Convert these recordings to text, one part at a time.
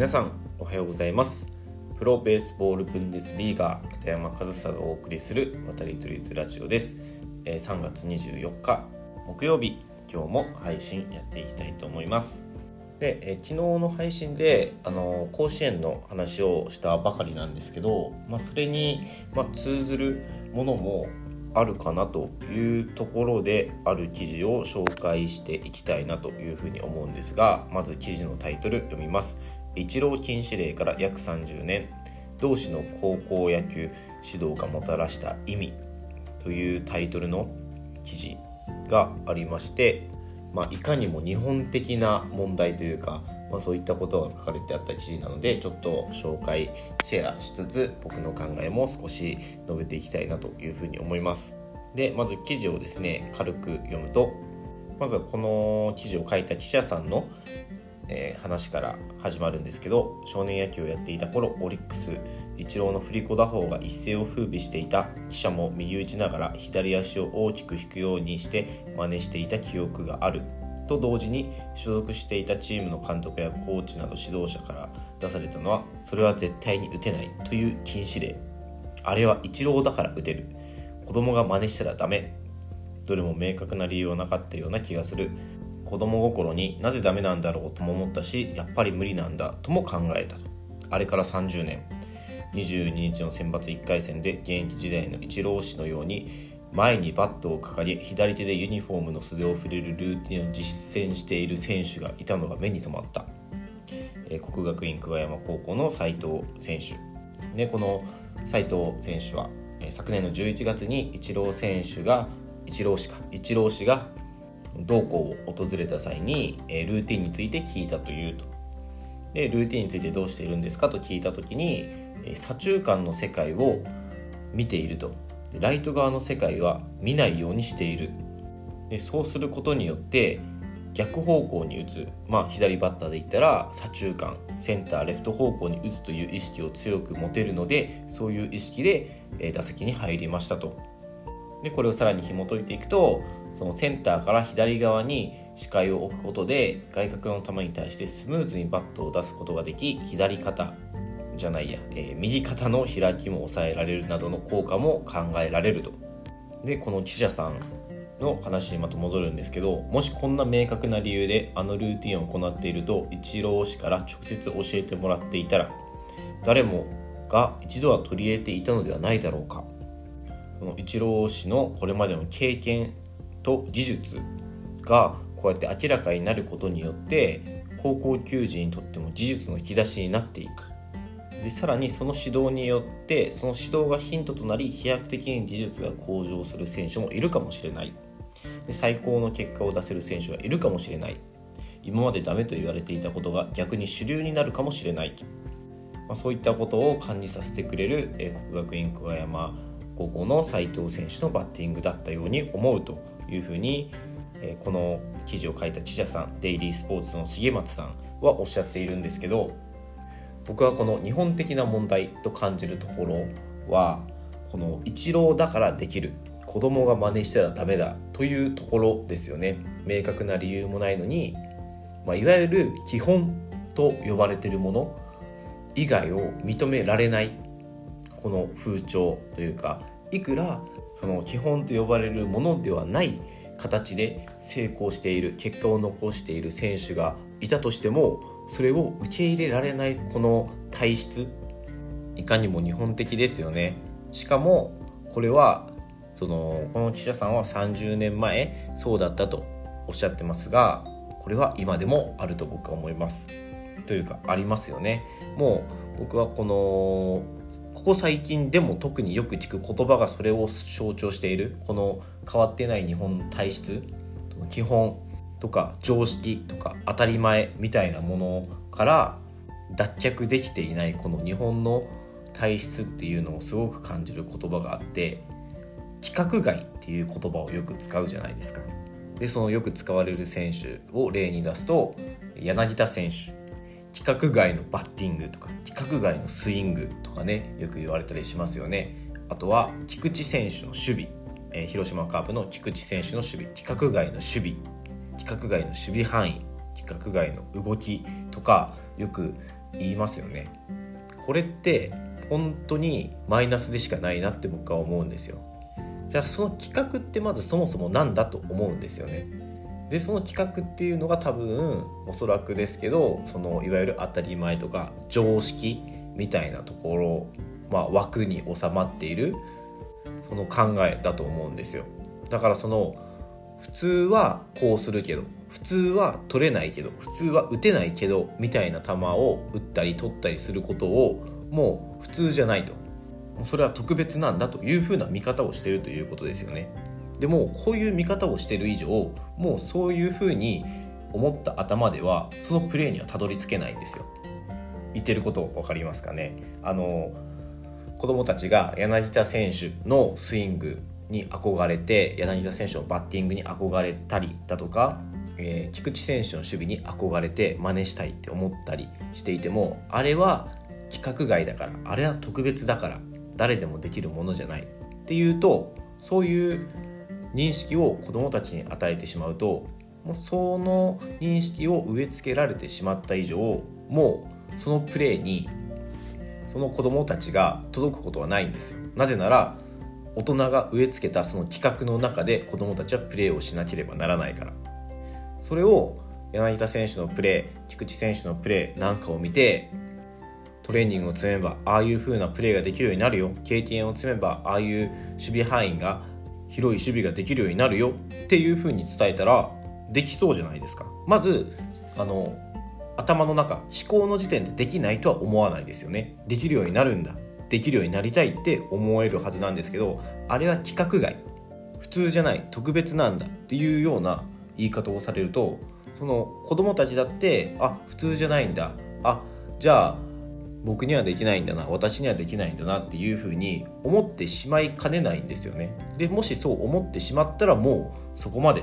皆さんおはようございます。プロベースボールブンデスリーガー北山和沙がお送りする渡り鳥ズラジオです。3月24日木曜日。今日も配信やっていきたいと思います。でえ昨日の配信であの甲子園の話をしたばかりなんですけど、まあ、それに、まあ、通ずるものもあるかなというところである記事を紹介していきたいなというふうに思うんですがまず記事のタイトル読みます。一郎禁止令から約30年同志の高校野球指導がもたらした意味というタイトルの記事がありまして、まあ、いかにも日本的な問題というか、まあ、そういったことが書かれてあった記事なのでちょっと紹介シェアしつつ僕の考えも少し述べていきたいなというふうに思います。でまず記事をですね軽く読むとまずはこの記事を書いた記者さんのえー、話から始まるんですけど少年野球をやっていた頃オリックスイチローの振り子打法が一世を風靡していた。記者も右打ちながら左足を大きく引くようにして真似していた記憶がある。と同時に所属していたチームの監督やコーチなど指導者から出されたのはそれは絶対に打てないという禁止令。あれはイチローだから打てる。子供が真似したらダメ。どれも明確な理由はなかったような気がする。子供心になぜダメなんだろうとも思ったしやっぱり無理なんだとも考えた。あれから30年。22日の選抜1回戦で現役時代のイチロー氏のように前にバットを掲げ左手でユニフォームの袖を触れるルーティンを実践している選手がいたのが目に留まった、えー、国学院久我山高校の斉藤選手。でこの斉藤選手は、えー、昨年の11月にイチロー選手がイチロー氏かイチロー氏が同校を訪れた際に、えルーティンについて聞いたというと。でルーティンについてどうしているんですかと聞いた時に、左中間の世界を見ていると。ライト側の世界は見ないようにしている。でそうすることによって逆方向に打つ、まあ、左バッターで言ったら左中間センターレフト方向に打つという意識を強く持てるのでそういう意識で、打席に入りましたと。でこれをさらに紐解いていくとそのセンターから左側に視界を置くことで外角の球に対してスムーズにバットを出すことができ左肩じゃないや、えー、右肩の開きも抑えられるなどの効果も考えられると。でこの記者さんの話にまた戻るんですけどもしこんな明確な理由であのルーティンを行っているとイチロー氏から直接教えてもらっていたら誰もが一度は取り入れていたのではないだろうか。このイチロー氏のこれまでの経験と技術がこうやって明らかになることによって高校球児にとっても技術の引き出しになっていく。でさらにその指導によってその指導がヒントとなり飛躍的に技術が向上する選手もいるかもしれない。で最高の結果を出せる選手がいるかもしれない。今までダメと言われていたことが逆に主流になるかもしれない。まあ、そういったことを感じさせてくれる、え国学院久我山高校の斉藤選手のバッティングだったように思うと。いうふうに、えこの記事を書いた記者さんデイリースポーツの重松さんはおっしゃっているんですけど僕はこの日本的な問題と感じるところはこのイチローだからできる子供が真似したらダメだというところですよね。明確な理由もないのに、まあ、いわゆる基本と呼ばれているもの以外を認められないこの風潮というかいくらその基本と呼ばれるものではない形で成功している結果を残している選手がいたとしてもそれを受け入れられないこの体質。いかにも日本的ですよね。しかもこれはそのこの記者さんは30年前そうだったとおっしゃってますがこれは今でもあると僕は思います。というかありますよね。もう僕はこのここ最近でも特によく聞く言葉がそれを象徴しているこの変わってない日本の体質基本とか常識とか当たり前みたいなものから脱却できていないこの日本の体質っていうのをすごく感じる言葉があって規格外っていう言葉をよく使うじゃないですか。でそのよく使われる選手を例に出すと柳田選手。規格外のバッティングとか規格外のスイングとかねよく言われたりしますよね。あとは菊池選手の守備、えー、広島カープの菊池選手の守備。規格外の守備。規格外の守備範囲。規格外の動きとかよく言いますよね。これって本当にマイナスでしかないなって僕は思うんですよ。じゃあその企画ってまずそもそも何だと思うんですよね。でその企画っていうのが多分おそらくですけどそのいわゆる当たり前とか常識みたいなところ、まあ、枠に収まっているその考えだと思うんですよ。だからその普通はこうするけど普通は取れないけど普通は打てないけどみたいな球を打ったり取ったりすることをもう普通じゃないと。それは特別なんだというふうな見方をしてるということですよね。でもこういう見方をしている以上もうそういうふうに思った頭ではそのプレーにはたどり着けないんですよ。言ってること分かりますかね？あの子供たちが柳田選手のスイングに憧れて柳田選手のバッティングに憧れたりだとか、えー、菊池選手の守備に憧れて真似したいって思ったりしていてもあれは規格外だからあれは特別だから誰でもできるものじゃないっていうとそういう認識を子どもたちに与えてしまうともうその認識を植え付けられてしまった以上もうそのプレーにその子どもたちが届くことはないんですよ。なぜなら大人が植え付けたその企画の中で子どもたちはプレーをしなければならないから。それを柳田選手のプレー菊池選手のプレーなんかを見てトレーニングを積めばああいう風なプレーができるようになるよ。経験を積めばああいう守備範囲が広い守備ができるようになるよっていう風に伝えたらできそうじゃないですか。まずあの頭の中思考の時点でできないとは思わないですよね。できるようになるんだ。できるようになりたいって思えるはずなんですけどあれは規格外。普通じゃない。特別なんだ。っていうような言い方をされるとその子供たちだってあ普通じゃないんだ。あじゃあ僕にはできないんだな私にはできないんだなっていうふうに思ってしまいかねないんですよね。でもしそう思ってしまったらもうそこまで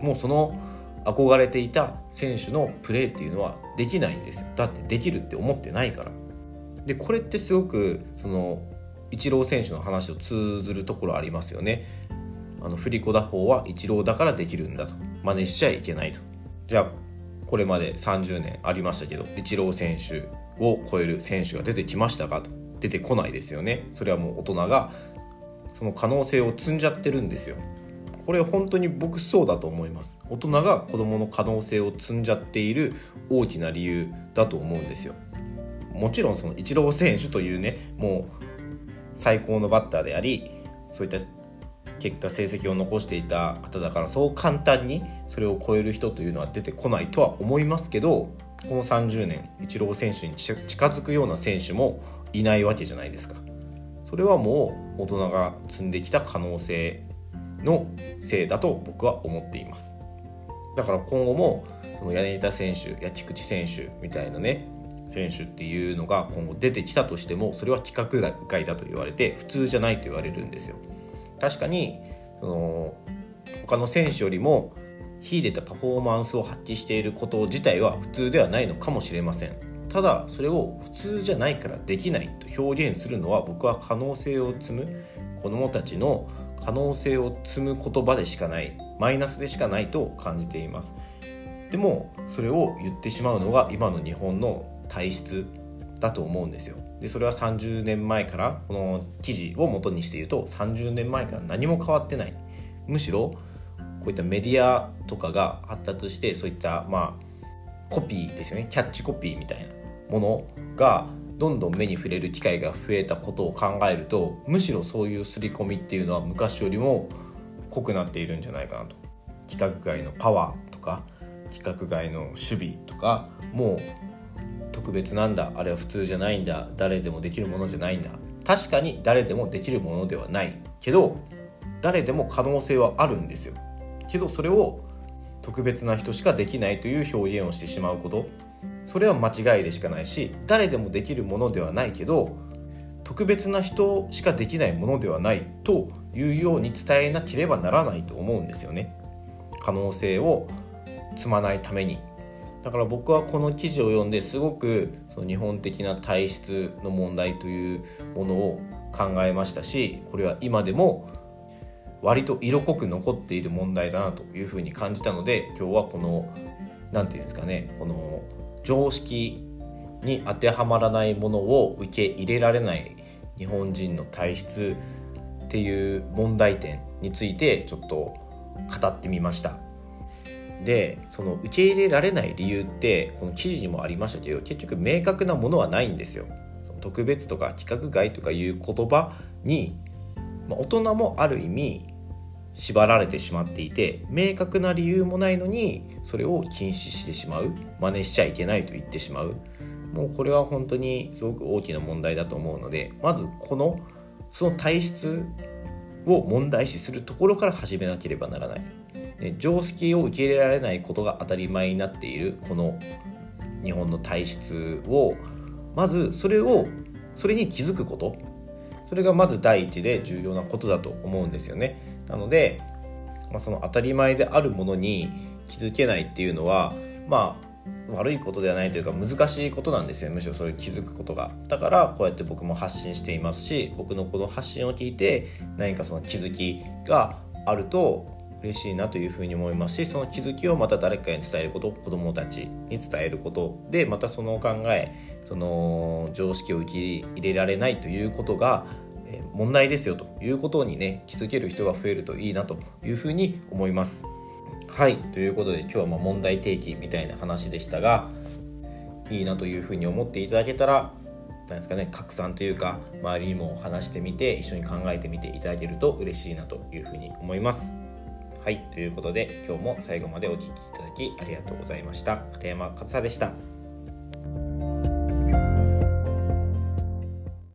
もうその憧れていた選手のプレーっていうのはできないんですよ。だってできるって思ってないから。でこれってすごくそのイチロー選手の話と通ずるところありますよね。あの振り子打法はイチローだからできるんだと。真似しちゃいけないと。じゃあこれまで30年ありましたけどイチロー選手を超える選手が出てきましたかと。出てこないですよね。それはもう大人がその可能性を積んじゃってるんですよ。これ本当に僕そうだと思います。大人が子供の可能性を積んじゃっている大きな理由だと思うんですよ。もちろんそのイチロー選手というねもう最高のバッターでありそういった結果成績を残していた方だからそう簡単にそれを超える人というのは出てこないとは思いますけどこの30年イチロー選手に近づくような選手もいないわけじゃないですか。それはもう大人が積んできた可能性のせいだと僕は思っています。だから今後もその柳田選手や菊池選手みたいなね選手っていうのが今後出てきたとしてもそれは規格外だと言われて普通じゃないと言われるんですよ。確かにその他の選手よりも秀でたパフォーマンスを発揮していること自体は普通ではないのかもしれません。ただそれを普通じゃないからできないと表現するのは僕は可能性を積む。子どもたちの可能性を積む言葉でしかない。マイナスでしかないと感じています。でもそれを言ってしまうのが今の日本の体質だと思うんですよ。でそれは30年前からこの記事を元にして言うと30年前から何も変わってない。むしろこういったメディアとかが発達してそういったまあコピーですよね。キャッチコピーみたいなものがどんどん目に触れる機会が増えたことを考えるとむしろそういう刷り込みっていうのは昔よりも濃くなっているんじゃないかなと規格外のパワーとか規格外の守備とかもう特別なんだあれは普通じゃないんだ誰でもできるものじゃないんだ。確かに誰でもできるものではないけど誰でも可能性はあるんですよ。けどそれを特別な人しかできないという表現をしてしまうこと。それは間違いでしかないし誰でもできるものではないけど特別な人しかできないものではないというように伝えなければならないと思うんですよね。可能性を積まないために。だから僕はこの記事を読んですごくその日本的な体質の問題というものを考えましたしこれは今でも割と色濃く残っている問題だなというふうに感じたので今日はこの何て言うんですかねこの常識に当てはまらないものを受け入れられない日本人の体質っていう問題点についてちょっと語ってみました。でその受け入れられない理由ってこの記事にもありましたけど結局明確なものはないんですよ。特別とか規格外とかいう言葉に、まあ、大人もある意味縛られてしまっていて明確な理由もないのにそれを禁止してしまう真似しちゃいけないと言ってしまうもうこれは本当にすごく大きな問題だと思うのでまずこのその体質を問題視するところから始めなければならない。で常識を受け入れられないことが当たり前になっているこの日本の体質をまずそれをそれに気づくことそれがまず第一で重要なことだと思うんですよね。なので、まあ、その当たり前であるものに気づけないっていうのはまあ悪いことではないというか難しいことなんですよ。むしろそれ気づくことが。だからこうやって僕も発信していますし僕のこの発信を聞いて何かその気づきがあると嬉しいなというふうに思いますしその気づきをまた誰かに伝えること子どもたちに伝えることでまたその考えその常識を受け入れられないということが問題ですよということにね気づける人が増えるといいなというふうに思います。はいということで今日はま問題提起みたいな話でしたがいいなというふうに思っていただけたら何ですかね拡散というか周りにも話してみて一緒に考えてみていただけると嬉しいなというふうに思います。はいということで今日も最後までお聴きいただきありがとうございました片山勝也でした。